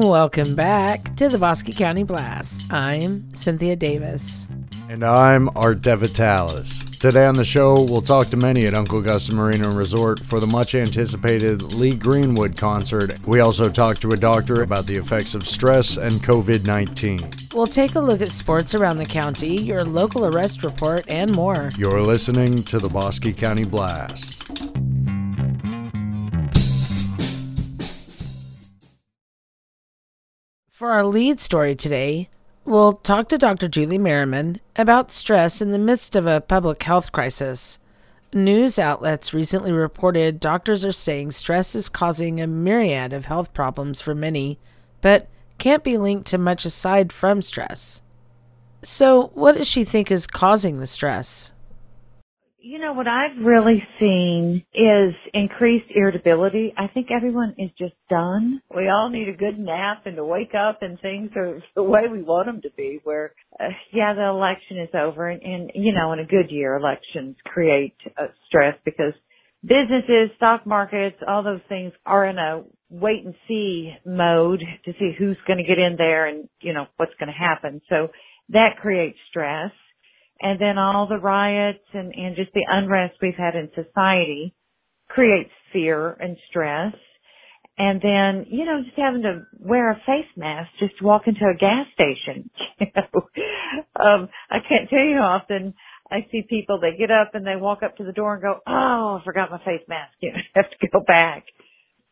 Welcome back to the Bosque County Blast. I'm Cynthia Davis. And I'm Art Devitalis. Today on the show, we'll talk to many at Uncle Gus Marina Resort for the much anticipated Lee Greenwood concert. We also talk to a doctor about the effects of stress and COVID 19. We'll take a look at sports around the county, your local arrest report, and more. You're listening to the Bosque County Blast. For our lead story today, we'll talk to Dr. Julie Merriman about stress in the midst of a public health crisis. News outlets recently reported doctors are saying stress is causing a myriad of health problems for many, but can't be linked to much aside from stress. So, what does she think is causing the stress? You know, what I've really seen is increased irritability. I think everyone is just done. We all need a good nap and to wake up and things are the way we want them to be where, uh, yeah, the election is over and, and, you know, in a good year, elections create uh, stress because businesses, stock markets, all those things are in a wait and see mode to see who's going to get in there and, you know, what's going to happen. So that creates stress and then all the riots and, and just the unrest we've had in society creates fear and stress. And then, you know, just having to wear a face mask just to walk into a gas station. You know, um, I can't tell you how often I see people, they get up and they walk up to the door and go, oh, I forgot my face mask. You know, have to go back.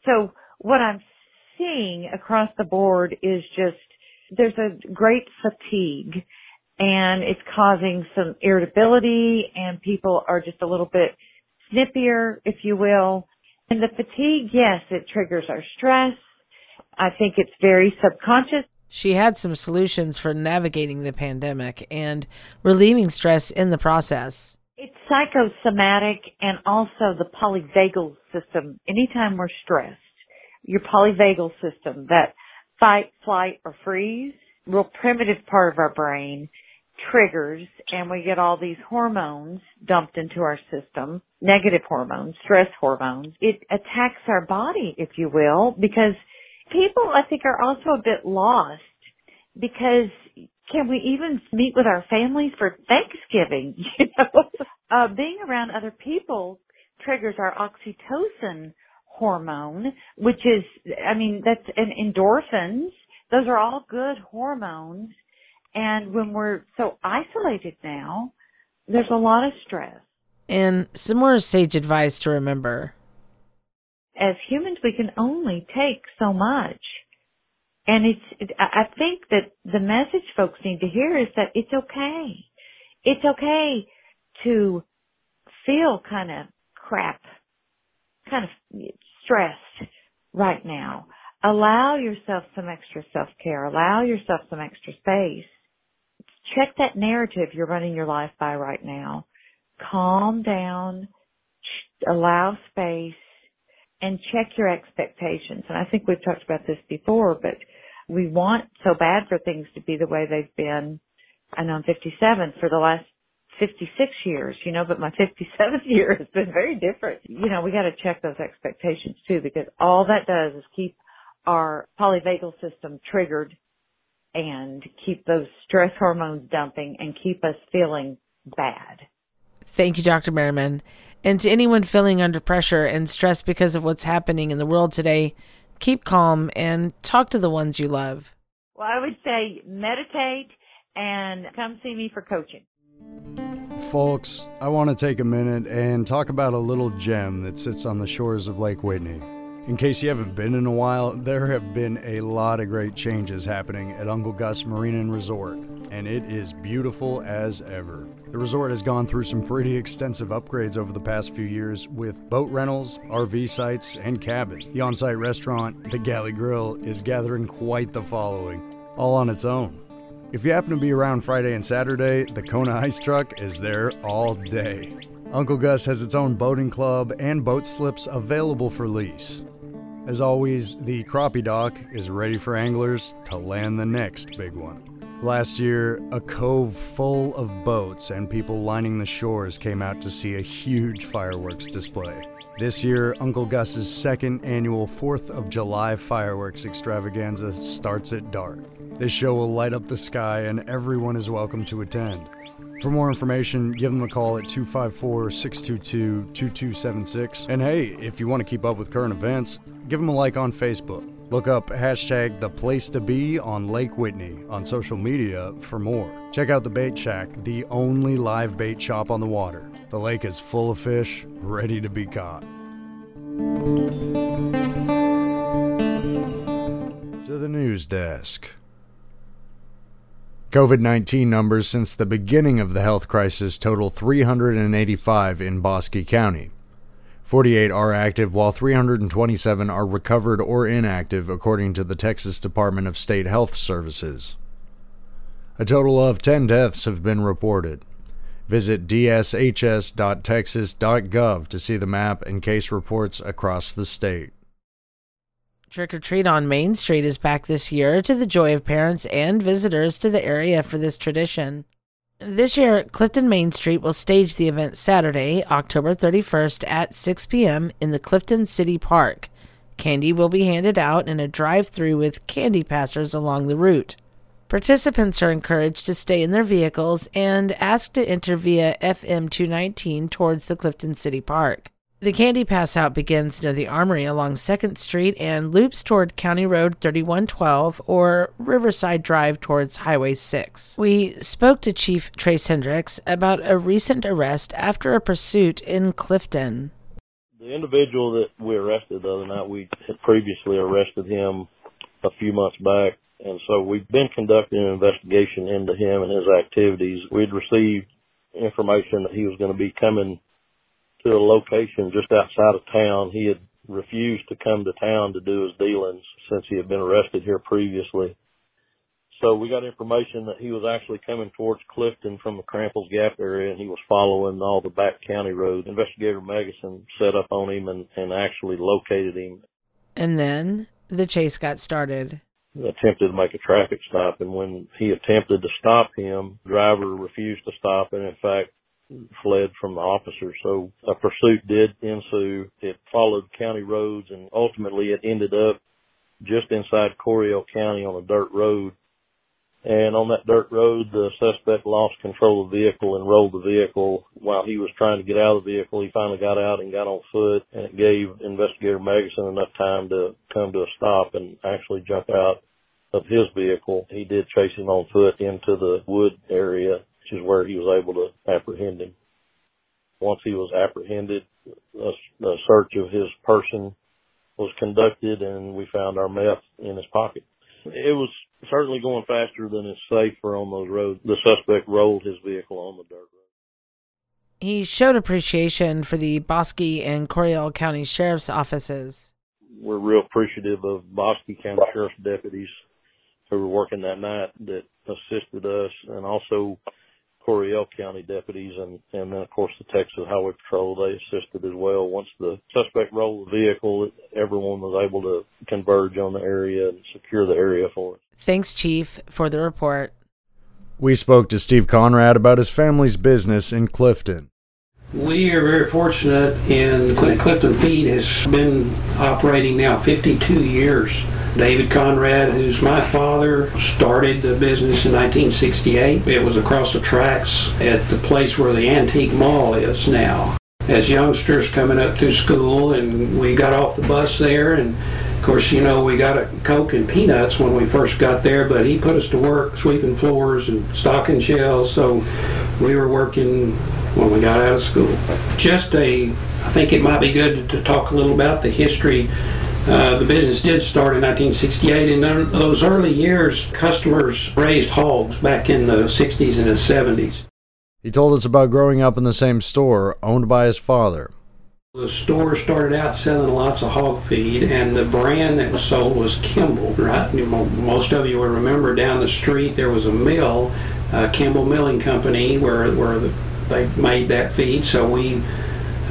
So what I'm seeing across the board is just, there's a great fatigue and it's causing some irritability and people are just a little bit snippier, if you will. And the fatigue, yes, it triggers our stress. I think it's very subconscious. She had some solutions for navigating the pandemic and relieving stress in the process. It's psychosomatic and also the polyvagal system. Anytime we're stressed, your polyvagal system, that fight, flight, or freeze, real primitive part of our brain triggers and we get all these hormones dumped into our system, negative hormones, stress hormones. It attacks our body, if you will, because people I think are also a bit lost because can we even meet with our families for Thanksgiving? You know, uh, being around other people triggers our oxytocin hormone, which is, I mean, that's an endorphins. Those are all good hormones and when we're so isolated now, there's a lot of stress. And some more sage advice to remember. As humans, we can only take so much. And it's, I think that the message folks need to hear is that it's okay. It's okay to feel kind of crap, kind of stressed right now. Allow yourself some extra self-care. Allow yourself some extra space check that narrative you're running your life by right now. Calm down, allow space, and check your expectations. And I think we've talked about this before, but we want so bad for things to be the way they've been. I know I'm 57 for the last 56 years, you know, but my 57th year has been very different. You know, we got to check those expectations too because all that does is keep our polyvagal system triggered and keep those stress hormones dumping and keep us feeling bad. Thank you, Dr. Merriman. And to anyone feeling under pressure and stress because of what's happening in the world today, keep calm and talk to the ones you love. Well, I would say meditate and come see me for coaching. Folks, I want to take a minute and talk about a little gem that sits on the shores of Lake Whitney. In case you haven't been in a while, there have been a lot of great changes happening at Uncle Gus Marina and Resort, and it is beautiful as ever. The resort has gone through some pretty extensive upgrades over the past few years with boat rentals, RV sites, and cabin. The on site restaurant, the Galley Grill, is gathering quite the following, all on its own. If you happen to be around Friday and Saturday, the Kona Ice Truck is there all day. Uncle Gus has its own boating club and boat slips available for lease. As always, the crappie dock is ready for anglers to land the next big one. Last year, a cove full of boats and people lining the shores came out to see a huge fireworks display. This year, Uncle Gus's second annual 4th of July fireworks extravaganza starts at dark. This show will light up the sky, and everyone is welcome to attend. For more information, give them a call at 254 622 2276. And hey, if you want to keep up with current events, give them a like on Facebook. Look up hashtag the place to be on Lake Whitney on social media for more. Check out the Bait Shack, the only live bait shop on the water. The lake is full of fish, ready to be caught. To the news desk. COVID 19 numbers since the beginning of the health crisis total 385 in Bosque County. 48 are active, while 327 are recovered or inactive, according to the Texas Department of State Health Services. A total of 10 deaths have been reported. Visit dshs.texas.gov to see the map and case reports across the state. Trick or Treat on Main Street is back this year to the joy of parents and visitors to the area for this tradition. This year, Clifton Main Street will stage the event Saturday, October 31st at 6 p.m. in the Clifton City Park. Candy will be handed out in a drive through with candy passers along the route. Participants are encouraged to stay in their vehicles and asked to enter via FM 219 towards the Clifton City Park. The candy pass out begins near the Armory along 2nd Street and loops toward County Road 3112 or Riverside Drive towards Highway 6. We spoke to Chief Trace Hendricks about a recent arrest after a pursuit in Clifton. The individual that we arrested the other night, we had previously arrested him a few months back. And so we've been conducting an investigation into him and his activities. We'd received information that he was going to be coming to a location just outside of town. He had refused to come to town to do his dealings since he had been arrested here previously. So we got information that he was actually coming towards Clifton from the Cranfills Gap area and he was following all the back county roads. Investigator Megason set up on him and, and actually located him. And then the chase got started. Attempted to make a traffic stop and when he attempted to stop him, driver refused to stop and in fact fled from the officer. So a pursuit did ensue. It followed county roads and ultimately it ended up just inside Coryell County on a dirt road. And on that dirt road, the suspect lost control of the vehicle and rolled the vehicle. While he was trying to get out of the vehicle, he finally got out and got on foot and it gave investigator Megason enough time to come to a stop and actually jump out of his vehicle. He did chase him on foot into the wood area which is where he was able to apprehend him. Once he was apprehended, a, a search of his person was conducted and we found our meth in his pocket. It was certainly going faster than is safer on those roads. The suspect rolled his vehicle on the dirt road. He showed appreciation for the Bosque and Coryell County Sheriff's offices. We're real appreciative of Bosque County Sheriff's deputies who were working that night that assisted us and also Coryell County deputies and, and then of course the Texas Highway Patrol, they assisted as well. Once the suspect rolled the vehicle, everyone was able to converge on the area and secure the area for it. Thanks, Chief, for the report. We spoke to Steve Conrad about his family's business in Clifton. We are very fortunate, and Clifton Feed has been operating now 52 years. David Conrad, who's my father, started the business in 1968. It was across the tracks at the place where the antique mall is now. As youngsters coming up through school, and we got off the bus there, and of course, you know, we got a Coke and peanuts when we first got there, but he put us to work sweeping floors and stocking shelves, so we were working when we got out of school. Just a, I think it might be good to talk a little about the history uh, the business did start in 1968. In those early years, customers raised hogs back in the 60s and the 70s. He told us about growing up in the same store owned by his father. The store started out selling lots of hog feed, and the brand that was sold was Kimbell. Right, most of you will remember down the street there was a mill, uh, Kimbell Milling Company, where where the, they made that feed. So we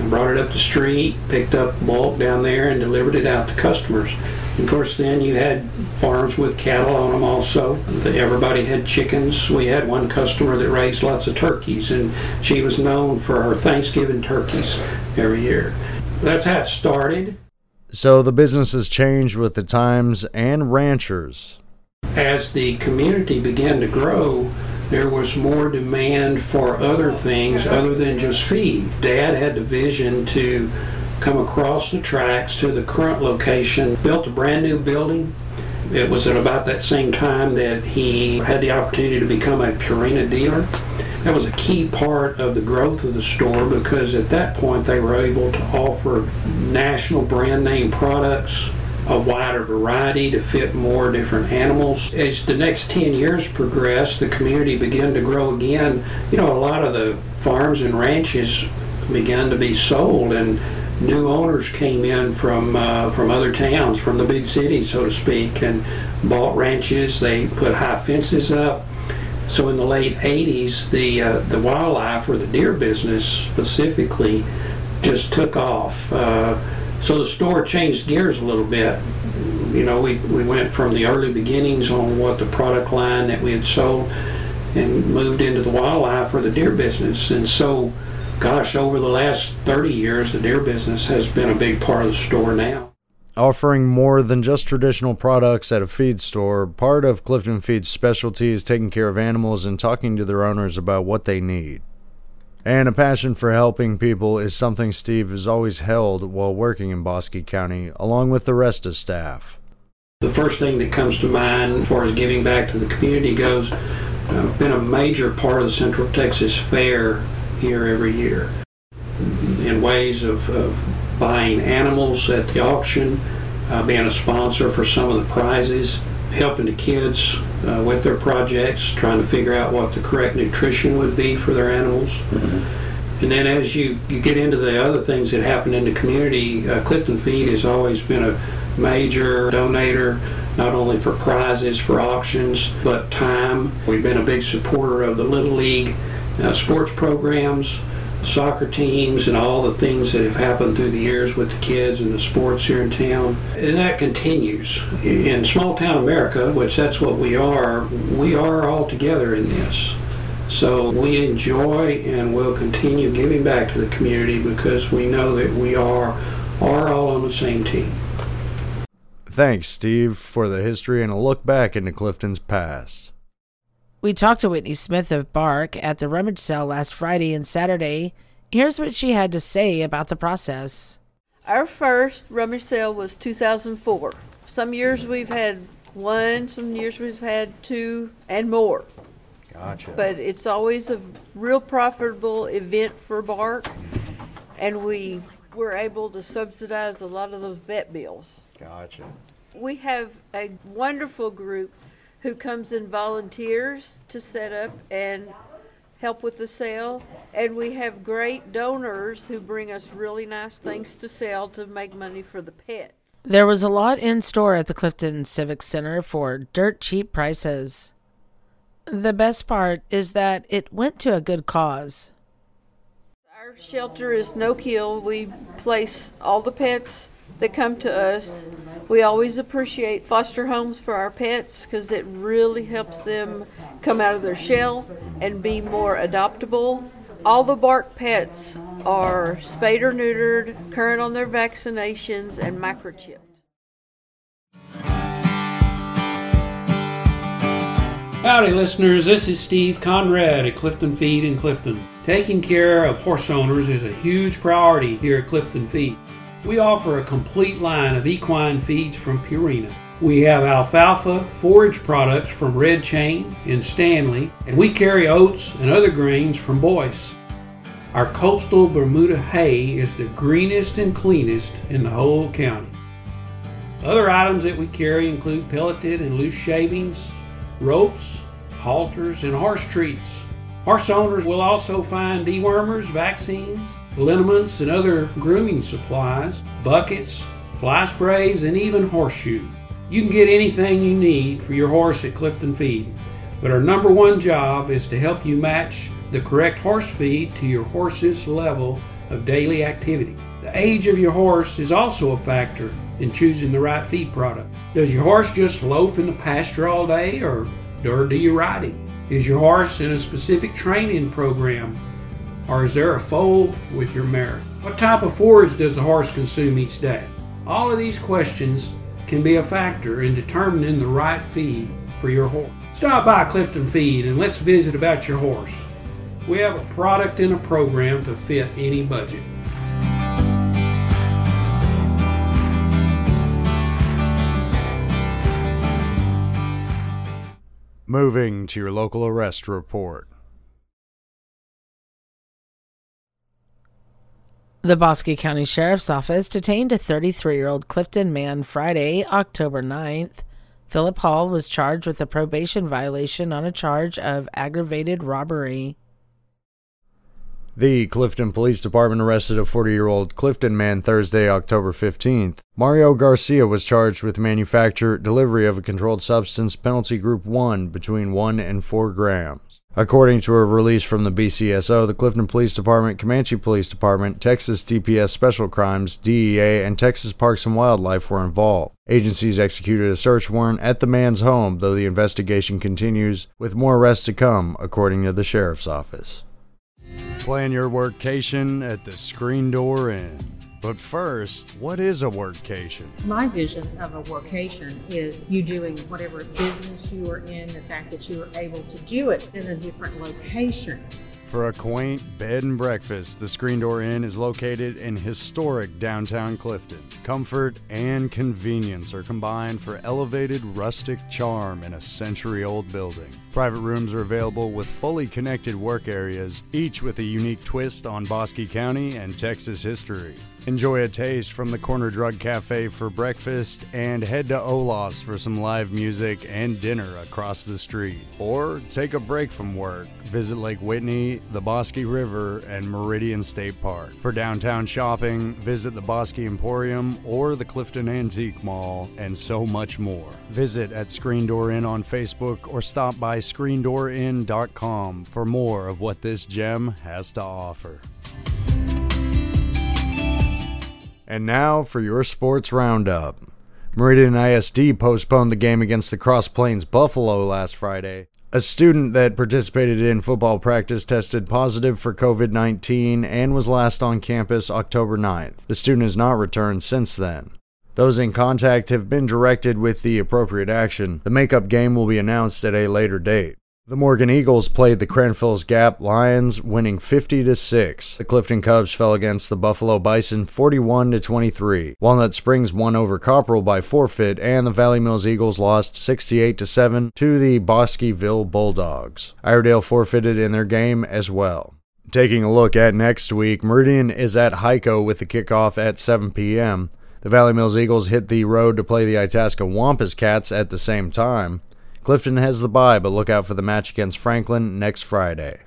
brought it up the street, picked up bulk down there, and delivered it out to customers. Of course, then you had farms with cattle on them also. Everybody had chickens. We had one customer that raised lots of turkeys, and she was known for her Thanksgiving turkeys every year. That's how it started. So the business has changed with the times and ranchers. As the community began to grow, there was more demand for other things other than just feed. Dad had the vision to come across the tracks to the current location, built a brand new building. It was at about that same time that he had the opportunity to become a Purina dealer. That was a key part of the growth of the store because at that point they were able to offer national brand name products a wider variety to fit more different animals. As the next 10 years progressed, the community began to grow again. You know, a lot of the farms and ranches began to be sold and new owners came in from uh, from other towns, from the big cities, so to speak, and bought ranches. They put high fences up. So in the late 80s, the uh, the wildlife or the deer business specifically just took off. Uh, so the store changed gears a little bit. You know, we, we went from the early beginnings on what the product line that we had sold and moved into the wildlife or the deer business. And so, gosh, over the last 30 years, the deer business has been a big part of the store now. Offering more than just traditional products at a feed store, part of Clifton Feed's specialty is taking care of animals and talking to their owners about what they need. And a passion for helping people is something Steve has always held while working in Bosque County, along with the rest of staff. The first thing that comes to mind as far as giving back to the community goes, uh, been a major part of the Central Texas Fair here every year in ways of, of buying animals at the auction, uh, being a sponsor for some of the prizes, helping the kids uh, with their projects, trying to figure out what the correct nutrition would be for their animals. Mm-hmm. And then as you, you get into the other things that happen in the community, uh, Clifton Feed has always been a major donator, not only for prizes, for auctions, but time. We've been a big supporter of the Little League uh, sports programs soccer teams and all the things that have happened through the years with the kids and the sports here in town. And that continues. In small town America, which that's what we are, we are all together in this. So we enjoy and will continue giving back to the community because we know that we are, are all on the same team. Thanks, Steve, for the history and a look back into Clifton's past. We talked to Whitney Smith of Bark at the rummage sale last Friday and Saturday. Here's what she had to say about the process. Our first rummage sale was 2004. Some years we've had one, some years we've had two, and more. Gotcha. But it's always a real profitable event for Bark, and we were able to subsidize a lot of those vet bills. Gotcha. We have a wonderful group who comes and volunteers to set up and help with the sale. And we have great donors who bring us really nice things to sell to make money for the pets. There was a lot in store at the Clifton Civic Center for dirt cheap prices. The best part is that it went to a good cause. Our shelter is no kill. We place all the pets that come to us. We always appreciate foster homes for our pets because it really helps them come out of their shell and be more adoptable. All the bark pets are spayed or neutered, current on their vaccinations, and microchipped. Howdy, listeners. This is Steve Conrad at Clifton Feed in Clifton. Taking care of horse owners is a huge priority here at Clifton Feed. We offer a complete line of equine feeds from Purina. We have alfalfa forage products from Red Chain and Standlee, and we carry oats and other grains from Boyce. Our coastal Bermuda hay is the greenest and cleanest in the whole county. Other items that we carry include pelleted and loose shavings, ropes, halters, and horse treats. Horse owners will also find dewormers, vaccines, liniments, and other grooming supplies, buckets, fly sprays, and even horseshoes. You can get anything you need for your horse at Clifton Feed, but our number one job is to help you match the correct horse feed to your horse's level of daily activity. The age of your horse is also a factor in choosing the right feed product. Does your horse just loaf in the pasture all day or, or do you ride him? Is your horse in a specific training program or is there a foal with your mare? What type of forage does the horse consume each day? All of these questions can be a factor in determining the right feed for your horse. Stop by Clifton Feed and let's visit about your horse. We have a product and a program to fit any budget. Moving to your local arrest report. The Bosque County Sheriff's Office detained a 33 year old Clifton man Friday, October 9th. Philip Hall was charged with a probation violation on a charge of aggravated robbery. The Clifton Police Department arrested a 40 year old Clifton man Thursday, October 15th. Mario Garcia was charged with manufacture, delivery of a controlled substance, penalty group 1, between 1 and 4 grams. According to a release from the BCSO, the Clifton Police Department, Comanche Police Department, Texas DPS Special Crimes, DEA, and Texas Parks and Wildlife were involved. Agencies executed a search warrant at the man's home, though the investigation continues, with more arrests to come, according to the Sheriff's Office. Plan your workcation at the Screen Door Inn. But first, what is a workcation? My vision of a workcation is you doing whatever business you are in, the fact that you are able to do it in a different location. For a quaint bed and breakfast, the Screen Door Inn is located in historic downtown Clifton. Comfort and convenience are combined for elevated rustic charm in a century old building. Private rooms are available with fully connected work areas, each with a unique twist on Bosque County and Texas history. Enjoy a taste from the Corner Drug Cafe for breakfast and head to Olaf's for some live music and dinner across the street. Or take a break from work. Visit Lake Whitney, the Bosque River, and Meridian State Park. For downtown shopping, visit the Bosque Emporium or the Clifton Antique Mall, and so much more. Visit at Screen Door Inn on Facebook or stop by screendoorin.com for more of what this gem has to offer. And now for your sports roundup. Meridian ISD postponed the game against the Cross Plains Buffalo last Friday. A student that participated in football practice tested positive for COVID 19 and was last on campus October 9th. The student has not returned since then. Those in contact have been directed with the appropriate action. The makeup game will be announced at a later date. The Morgan Eagles played the Cranfills Gap Lions, winning 50 to 6. The Clifton Cubs fell against the Buffalo Bison 41 to 23. Walnut Springs won over Copperell by forfeit, and the Valley Mills Eagles lost 68 to 7 to the Bosqueville Bulldogs. Iredell forfeited in their game as well. Taking a look at next week, Meridian is at Hico with the kickoff at 7 p.m. The Valley Mills Eagles hit the road to play the Itasca Wampus Cats at the same time. Clifton has the bye, but look out for the match against Franklin next Friday.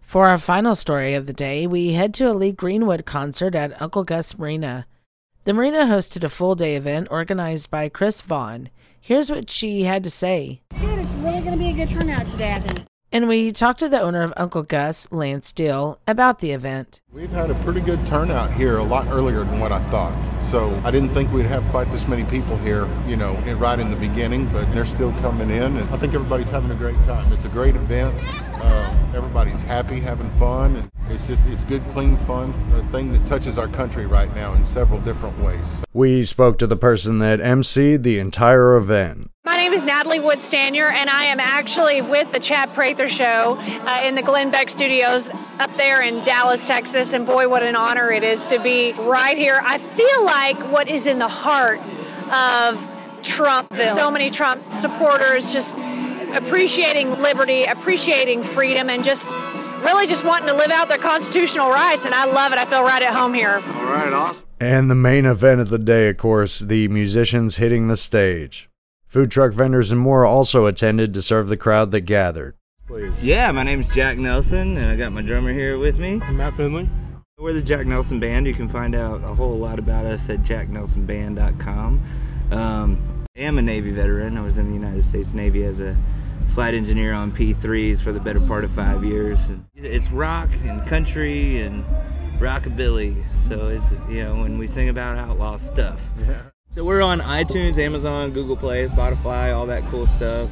For our final story of the day, we head to a Lee Greenwood concert at Uncle Gus Marina. The marina hosted a full day event organized by Chris Vaughn. Here's what she had to say. It's good. It's really going to be a good turnout today, I think. And we talked to the owner of Uncle Gus, Lance Steele, about the event. We've had a pretty good turnout here a lot earlier than what I thought. So I didn't think we'd have quite this many people here, you know, right in the beginning, but they're still coming in, and I think everybody's having a great time. It's a great event. Uh, everybody's happy, having fun, and it's just it's good, clean fun. A thing that touches our country right now in several different ways. We spoke to the person that emceed the entire event. My name is Natalie Wood Stanier, and I am actually with the Chad Prather Show uh, in the Glenn Beck Studios up there in Dallas, Texas. And boy, what an honor it is to be right here. I feel like what is in the heart of Trump. So many Trump supporters just appreciating liberty, appreciating freedom, and just really just wanting to live out their constitutional rights. And I love it. I feel right at home here. All right, awesome. And the main event of the day, of course, the musicians hitting the stage. Food truck vendors and more also attended to serve the crowd that gathered. Please. Yeah, my name's Jack Nelson, and I got my drummer here with me. Matt Finley. We're the Jack Nelson Band. You can find out a whole lot about us at jacknelsonband.com. Um, I am a Navy veteran. I was in the United States Navy as a flight engineer on P3s for the better part of five years. And it's rock and country and rockabilly. So it's you know when we sing about outlaw stuff. Yeah. So we're on iTunes, Amazon, Google Play, Spotify, all that cool stuff.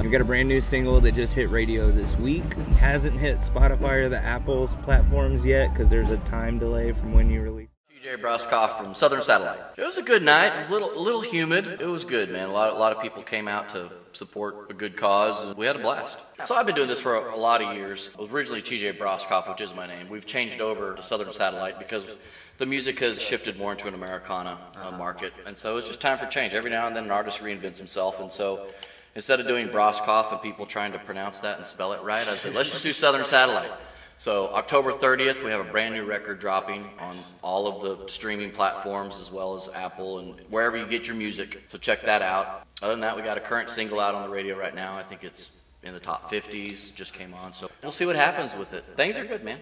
We've got a brand new single that just hit radio this week. Hasn't hit Spotify or the Apple's platforms yet because there's a time delay from when you release. TJ Broskoff from Southern Satellite. It was a good night. It was a little, a little humid. It was good, man. A lot, a lot of people came out to support a good cause, we had a blast. So I've been doing this for a, a lot of years. It was originally TJ Broskoff, which is my name. We've changed over to Southern Satellite because the music has shifted more into an Americana uh, market, and so it's just time for change. Every now and then, an artist reinvents himself, and so instead of doing Broskoff and people trying to pronounce that and spell it right, I said, let's just do Southern Satellite. So October 30th, we have a brand new record dropping on all of the streaming platforms as well as Apple and wherever you get your music. So check that out. Other than that, we got a current single out on the radio right now. I think it's in the top 50s, just came on. So we'll see what happens with it. Things are good, man.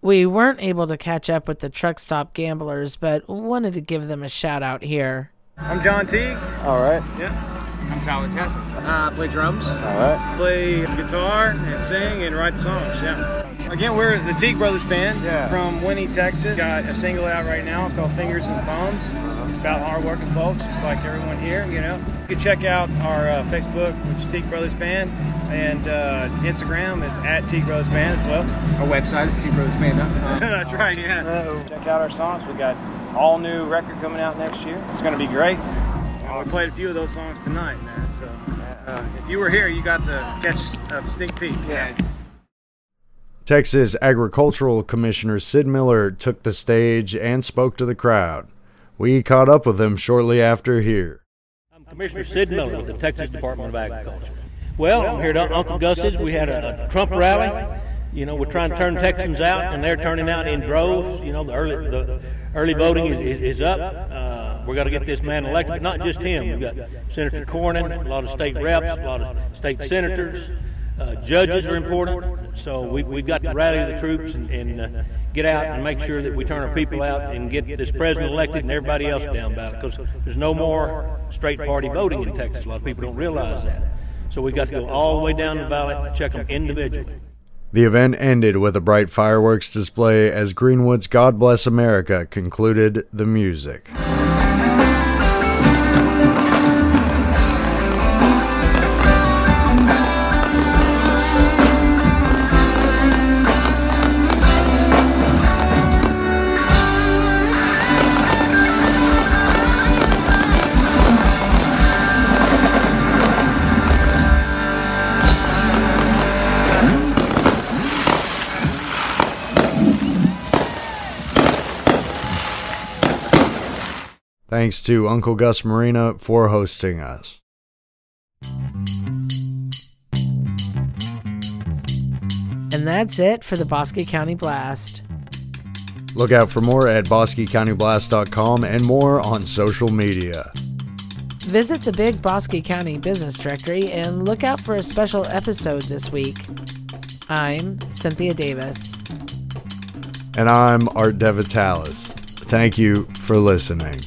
We weren't able to catch up with the truck stop gamblers, but wanted to give them a shout out here. I'm John Teague. All right. Yeah. I'm Tyler Tessus. Uh, I play drums. All right. Play guitar and sing and write songs. Yeah. Again, we're the Teague Brothers Band Yeah. from Winnie, Texas. Got a single out right now called Fingers and Thumbs. It's about hardworking folks, just like everyone here, you know. You can check out our uh, Facebook, which is Teague Brothers Band, and uh, Instagram is at Teague Brothers Band as well. Our website is teaguebrothersband.com. That's right, yeah. Check out our songs. We got all new record coming out next year. It's going to be great. Uh, we played a few of those songs tonight, man. So uh, if you were here, you got to catch a sneak peek. Yeah. Texas Agricultural Commissioner Sid Miller took the stage and spoke to the crowd. We caught up with him shortly after here. I'm Commissioner Sid Miller with the Texas Department of Agriculture. Well, I'm here at Uncle Gus's. We had a, a Trump rally. You know, we're trying to turn Texans out, and they're turning out in droves. You know, the early the early voting is, is, is up. Uh, we're going to get this man elected, but not just him. We've got Senator Cornyn, a lot of state reps, a lot of state senators. Uh, judges are important, so we, we've got to rally the troops and, and uh, get out and make sure that we turn our people out and get this president elected and everybody else down ballot because there's no more straight party voting in Texas. A lot of people don't realize that. So we've got to go all the way down the ballot, and check them individually. The event ended with a bright fireworks display as Greenwood's God Bless America concluded the music. Thanks to Uncle Gus Marina for hosting us. And that's it for the Bosque County Blast. Look out for more at bosquecountyblast.com and more on social media. Visit the Big Bosque County Business Directory and look out for a special episode this week. I'm Cynthia Davis. And I'm Art Devitalis. Thank you for listening.